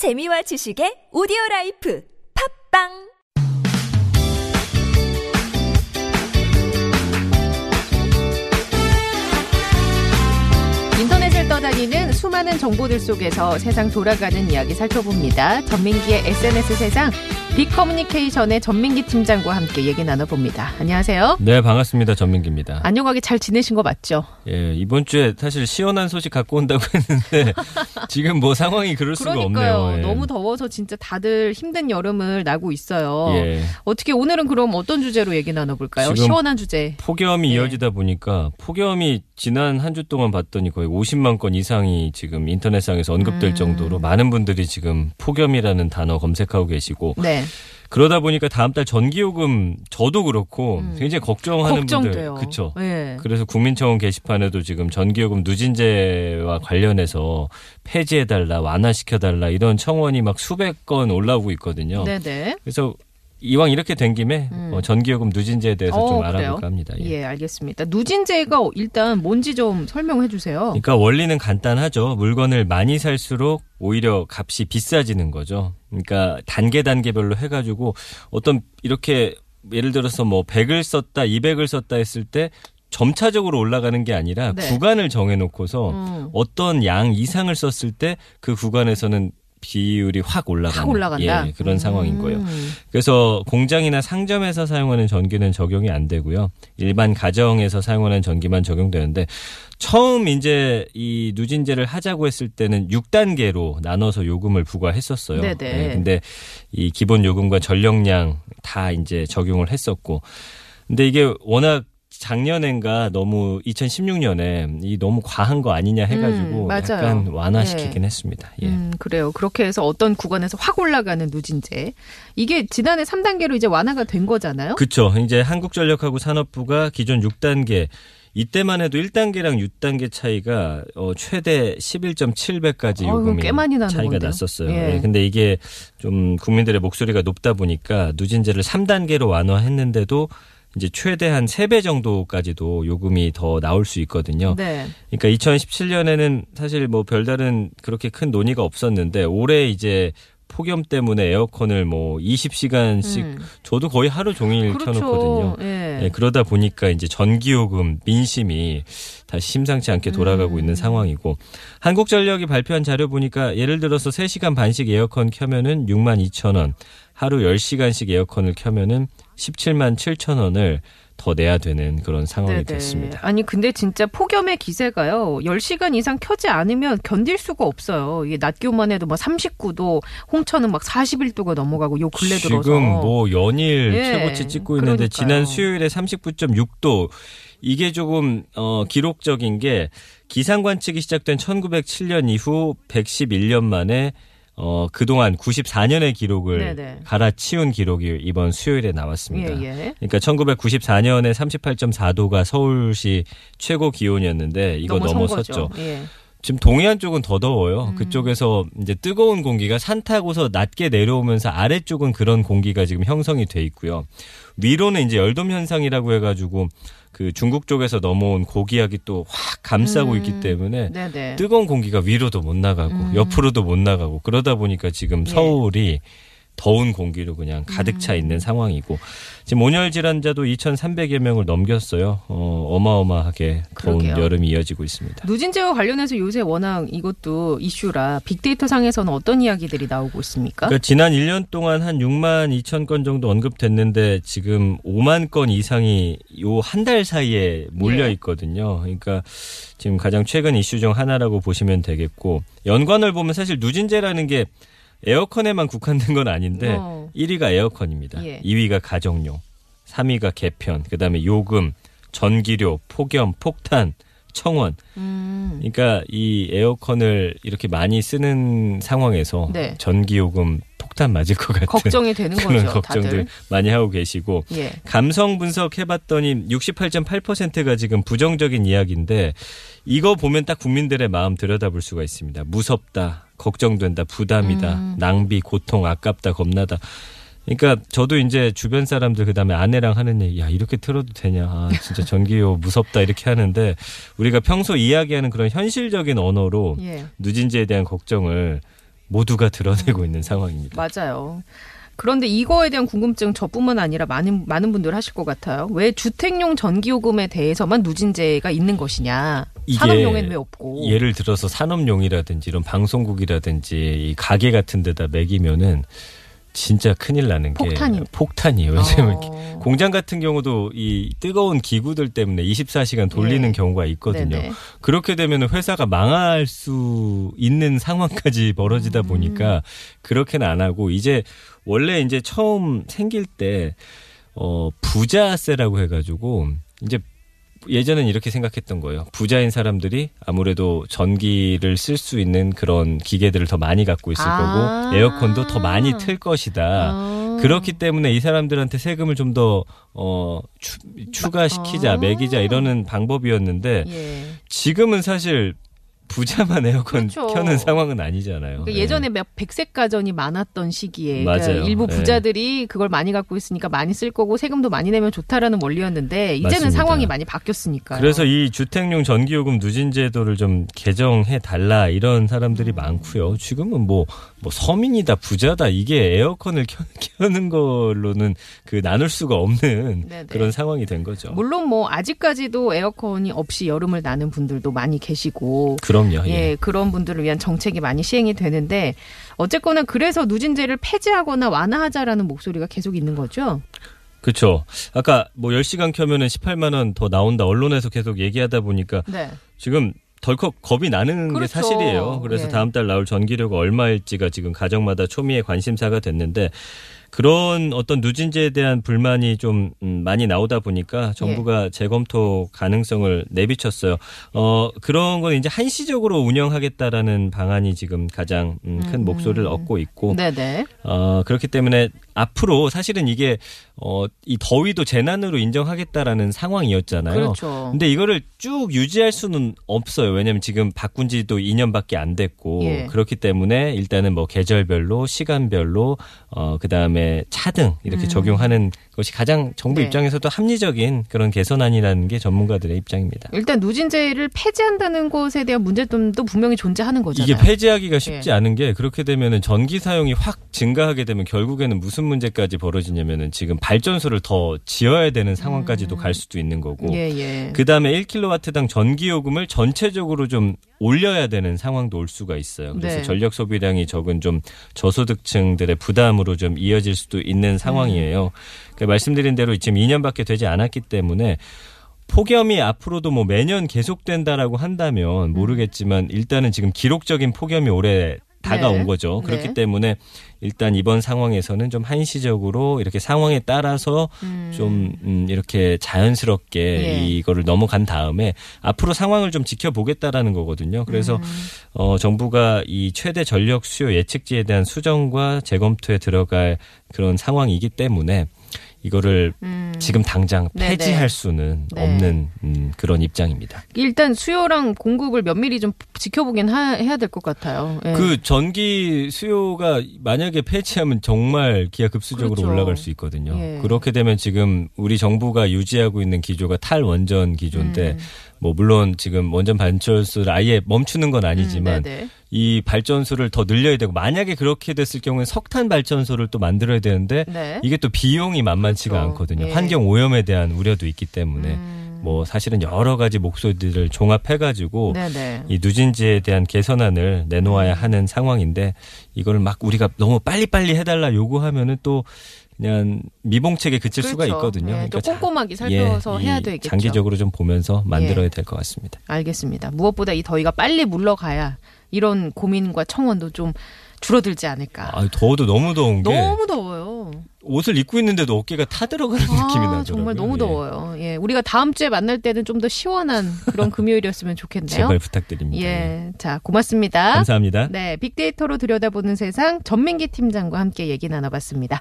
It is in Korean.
재미와 지식의 오디오 라이프 팟빵 인터넷을 떠다니는 수많은 정보들 속에서 세상 돌아가는 이야기 살펴봅니다. 전민기의 SNS 세상 빅커뮤니케이션의 전민기 팀장과 함께 얘기 나눠봅니다. 안녕하세요. 네, 반갑습니다. 전민기입니다. 안녕하게 잘 지내신 거 맞죠? 예, 이번 주에 사실 시원한 소식 갖고 온다고 했는데 지금 뭐 상황이 그럴 수가 그러니까요. 없네요. 예. 너무 더워서 진짜 다들 힘든 여름을 나고 있어요. 예. 어떻게 오늘은 그럼 어떤 주제로 얘기 나눠볼까요? 시원한 주제. 폭염이 예. 이어지다 보니까 폭염이 지난 한 주 동안 봤더니 거의 50만 건 이상이 지금 인터넷상에서 언급될 음. 정도로 많은 분들이 지금 폭염이라는 단어 검색하고 계시고 네. 그러다 보니까 다음 달 전기요금 저도 그렇고 음. 굉장히 걱정하는 걱정돼요. 분들 그렇죠. 예. 그래서 국민청원 게시판에도 지금 전기요금 누진제와 관련해서 폐지해달라, 완화시켜달라 이런 청원이 막 수백 건 올라오고 있거든요. 네네. 그래서 이왕 이렇게 된 김에 음. 어, 전기요금 누진제에 대해서 어, 좀 그래요? 알아볼까 합니다. 예. 예, 알겠습니다. 누진제가 일단 뭔지 좀 설명해 주세요. 그러니까 원리는 간단하죠. 물건을 많이 살수록 오히려 값이 비싸지는 거죠. 그러니까 단계 단계별로 해가지고 어떤 이렇게 예를 들어서 뭐 100을 썼다, 200을 썼다 했을 때 점차적으로 올라가는 게 아니라 네. 구간을 정해놓고서 음. 어떤 양 이상을 썼을 때 그 구간에서는 비율이 확 올라가는 확 올라간다. 예, 그런 상황인 거예요. 음. 그래서 공장이나 상점에서 사용하는 전기는 적용이 안 되고요. 일반 가정에서 사용하는 전기만 적용되는데 처음 이제 이 누진제를 하자고 했을 때는 6단계로 나눠서 요금을 부과했었어요. 네네. 네, 근데 이 기본 요금과 전력량 다 이제 적용을 했었고 근데 이게 워낙 작년엔가 너무 2016년에 이 너무 과한 거 아니냐 해가지고 음. 약간 완화시키긴 했습니다. 예. 음, 그래요. 그렇게 해서 어떤 구간에서 확 올라가는 누진제. 이게 지난해 3단계로 이제 완화가 된 거잖아요. 그렇죠. 이제 한국전력하고 산업부가 기존 6단계 이때만 해도 1단계랑 6단계 차이가 어, 최대 11.7배까지 어이구, 요금이 나는 차이가 건데요. 났었어요. 예. 예, 근데 이게 좀 국민들의 목소리가 높다 보니까 누진제를 3단계로 완화했는데도 이제 최대한 3배 정도까지도 요금이 더 나올 수 있거든요. 네. 그러니까 2017년에는 사실 뭐 별다른 그렇게 큰 논의가 없었는데 올해 이제 폭염 때문에 에어컨을 뭐 20시간씩 음. 저도 거의 하루 종일 그렇죠. 켜놓거든요. 예. 예, 그러다 보니까 이제 전기요금 민심이 다시 심상치 않게 돌아가고 음. 있는 상황이고 한국전력이 발표한 자료 보니까 예를 들어서 3시간 반씩 에어컨 켜면은 6만 2천 원, 하루 10시간씩 에어컨을 켜면은 17만 7천 원을 더 내야 되는 그런 상황이 됐습니다. 아니 근데 진짜 폭염의 기세가요. 10시간 이상 켜지 않으면 견딜 수가 없어요. 이게 낮 기온만 해도 막 39도, 홍천은 막 41도가 넘어가고 요 근래 들어서 지금 뭐 연일 예, 최고치 찍고 있는데 그러니까요. 지난 수요일에 39.6도 이게 조금 어 기록적인 게 기상 관측이 시작된 1907년 이후 111년 만에 어 그동안 94년의 기록을 네네. 갈아치운 기록이 이번 수요일에 나왔습니다. 예, 예. 그러니까 1994년에 38.4도가 서울시 최고 기온이었는데 이거 넘어섰죠. 예. 지금 동해안 쪽은 더 더워요. 음. 그쪽에서 이제 뜨거운 공기가 산 타고서 낮게 내려오면서 아래쪽은 그런 공기가 지금 형성이 돼 있고요. 위로는 이제 열돔 현상이라고 해가지고 그 중국 쪽에서 넘어온 고기압이 또 확 감싸고 음. 있기 때문에 네네. 뜨거운 공기가 위로도 못 나가고 음. 옆으로도 못 나가고 그러다 보니까 지금 예. 서울이 더운 공기로 그냥 가득 차 있는 상황이고 지금 온열 질환자도 2,300여 명을 넘겼어요. 어, 어마어마하게 더운 그러게요. 여름이 이어지고 있습니다. 누진제와 관련해서 요새 워낙 이것도 이슈라 빅데이터 상에서는 어떤 이야기들이 나오고 있습니까? 그러니까 지난 1년 동안 한 6만 2천 건 정도 언급됐는데 지금 5만 건 이상이 요 한 달 사이에 몰려 예. 있거든요. 그러니까 지금 가장 최근 이슈 중 하나라고 보시면 되겠고 연관을 보면 사실 누진제라는 게 에어컨에만 국한된 건 아닌데 어. 1위가 에어컨입니다. 예. 2위가 가정용, 3위가 개편, 그다음에 요금, 전기료, 폭염, 폭탄, 청원. 음. 그러니까 이 에어컨을 이렇게 많이 쓰는 상황에서 네. 전기요금 폭탄 맞을 것 같은 걱정이 되는 그런 거죠, 걱정들 다들. 많이 하고 계시고 예. 감성 분석 해봤더니 68.8%가 지금 부정적인 이야기인데 이거 보면 딱 국민들의 마음 들여다볼 수가 있습니다. 무섭다, 걱정된다, 부담이다, 음. 낭비, 고통, 아깝다, 겁나다. 그러니까 저도 이제 주변 사람들 그다음에 아내랑 하는 얘기, 야 이렇게 틀어도 되냐, 아, 진짜 전기요 무섭다 이렇게 하는데 우리가 평소 이야기하는 그런 현실적인 언어로 예. 누진제에 대한 걱정을 모두가 드러내고 있는 상황입니다. 맞아요. 그런데 이거에 대한 궁금증 저뿐만 아니라 많은 많은 분들 하실 것 같아요. 왜 주택용 전기요금에 대해서만 누진제가 있는 것이냐? 이게 산업용에는 왜 없고? 예를 들어서 산업용이라든지 이런 방송국이라든지 이 가게 같은 데다 매기면은 진짜 큰일 나는 게 폭탄이- 폭탄이에요. 왜냐면 어. 공장 같은 경우도 이 뜨거운 기구들 때문에 24시간 돌리는 예. 경우가 있거든요. 네네. 그렇게 되면 회사가 망할 수 있는 상황까지 벌어지다 음. 보니까 그렇게는 안 하고 이제 원래 이제 처음 생길 때 어, 부자세라고 해가지고 이제 예전엔 이렇게 생각했던 거예요. 부자인 사람들이 아무래도 전기를 쓸 수 있는 그런 기계들을 더 많이 갖고 있을 아. 거고 에어컨도 더 많이 틀 것이다. 아. 그렇기 때문에 이 사람들한테 세금을 좀 더 어, 추, 추가시키자, 아. 매기자 이러는 방법이었는데 예. 지금은 사실 부자만 에어컨 그렇죠. 켜는 상황은 아니잖아요. 그러니까 예. 예전에 막 백색 가전이 많았던 시기에. 그러니까 일부 예. 부자들이 그걸 많이 갖고 있으니까 많이 쓸 거고 세금도 많이 내면 좋다라는 원리였는데 이제는 맞습니다. 상황이 많이 바뀌었으니까요. 그래서 이 주택용 전기요금 누진 제도를 좀 개정해 달라 이런 음. 사람들이 많고요. 지금은 뭐, 뭐 서민이다 부자다 이게 에어컨을 켜, 켜는 걸로는 그 나눌 수가 없는 네네. 그런 상황이 된 거죠. 물론 뭐 아직까지도 에어컨이 없이 여름을 나는 분들도 많이 계시고 그 럼요. 예, 예. 그런 분들을 위한 정책이 많이 시행이 되는데 어쨌거나 그래서 누진제를 폐지하거나 완화하자라는 목소리가 계속 있는 거죠. 그렇죠. 아까 뭐 10시간 켜면은 18만 원 더 나온다. 언론에서 계속 얘기하다 보니까 네. 지금 덜컥 겁이 나는 게 그렇죠. 사실이에요. 그래서 예. 다음 달 나올 전기료가 얼마일지가 지금 가정마다 초미의 관심사가 됐는데 그런 어떤 누진제에 대한 불만이 좀 음, 많이 나오다 보니까 정부가 예. 재검토 가능성을 내비쳤어요. 어 그런 건 이제 한시적으로 운영하겠다라는 방안이 지금 가장 음, 큰 음. 목소리를 얻고 있고 네네. 어, 그렇기 때문에 앞으로 사실은 이게 어, 이 더위도 재난으로 인정하겠다라는 상황이었잖아요. 그렇죠. 근데 이거를 쭉 유지할 수는 없어요. 왜냐하면 지금 바꾼 지도 2년밖에 안 됐고 예. 그렇기 때문에 일단은 뭐 계절별로 시간별로 어 그다음에 차등 이렇게 적용하는 것이 가장 정부 음. 네. 입장에서도 합리적인 그런 개선안이라는 게 전문가들의 입장입니다. 일단 누진제를 폐지한다는 것에 대한 문제점도 분명히 존재하는 거잖아요. 이게 폐지하기가 쉽지 예. 않은 게 그렇게 되면은 전기 사용이 확 증가하게 되면 결국에는 무슨 문제까지 벌어지냐면은 지금 발전소를 더 지어야 되는 상황까지도 갈 수도 있는 거고 음. 예, 예. 그 다음에 1kW당 전기 요금을 전체적으로 좀 올려야 되는 상황도 올 수가 있어요. 그래서 네. 전력 소비량이 적은 좀 저소득층들의 부담으로 좀 이어질 수도 있는 상황이에요. 그 말씀드린 대로 지금 2년밖에 되지 않았기 때문에 폭염이 앞으로도 뭐 매년 계속된다라고 음. 한다면 모르겠지만 일단은 지금 기록적인 폭염이 올해 다가온 네. 거죠. 그렇기 네. 때문에 일단 이번 상황에서는 좀 한시적으로 이렇게 상황에 따라서 좀 음, 이렇게 자연스럽게 예. 이거를 넘어간 다음에 앞으로 상황을 좀 지켜보겠다라는 거거든요. 그래서 음. 어 정부가 이 최대 전력 수요 예측지에 대한 수정과 재검토에 들어갈 그런 상황이기 때문에 이거를 음. 지금 당장 네네. 폐지할 수는 네. 없는 음, 그런 입장입니다. 일단 수요랑 공급을 면밀히 좀 지켜보긴 하- 해야 될 것 같아요. 예. 그 전기 수요가 만약에 폐지하면 정말 기하급수적으로 그렇죠. 올라갈 수 있거든요. 예. 그렇게 되면 지금 우리 정부가 유지하고 있는 기조가 탈원전 기조인데 음. 뭐 물론 지금 원전 발전소를 아예 멈추는 건 아니지만 음, 네네. 이 발전소를 더 늘려야 되고 만약에 그렇게 됐을 경우에 석탄 발전소를 또 만들어야 되는데 네. 이게 또 비용이 만만치가 그렇죠. 않거든요. 예. 환경 오염에 대한 우려도 있기 때문에 음. 뭐 사실은 여러 가지 목소리들을 종합해가지고 네네. 이 누진제에 대한 개선안을 내놓아야 하는 상황인데 이거를 막 우리가 너무 빨리빨리 해달라 요구하면은 또 그냥 미봉책에 그칠 수가 그렇죠. 있거든요. 예, 좀 자- 꼼꼼하게 살펴서 예, 해야 이 되겠죠. 장기적으로 좀 보면서 만들어야 될 것 같습니다. 알겠습니다. 무엇보다 이 더위가 빨리 물러가야 이런 고민과 청원도 좀 줄어들지 않을까. 아, 더워도 너무 더운 게 너무 더워요. 옷을 입고 있는데도 어깨가 타들어가는 느낌이 아, 나더라고요. 정말 너무 예. 더워요. 예, 우리가 다음 주에 만날 때는 좀 더 시원한 그런 금요일이었으면 좋겠네요. 제발 부탁드립니다. 예, 자 고맙습니다. 감사합니다. 네, 빅데이터로 들여다보는 세상 전민기 팀장과 함께 얘기 나눠봤습니다.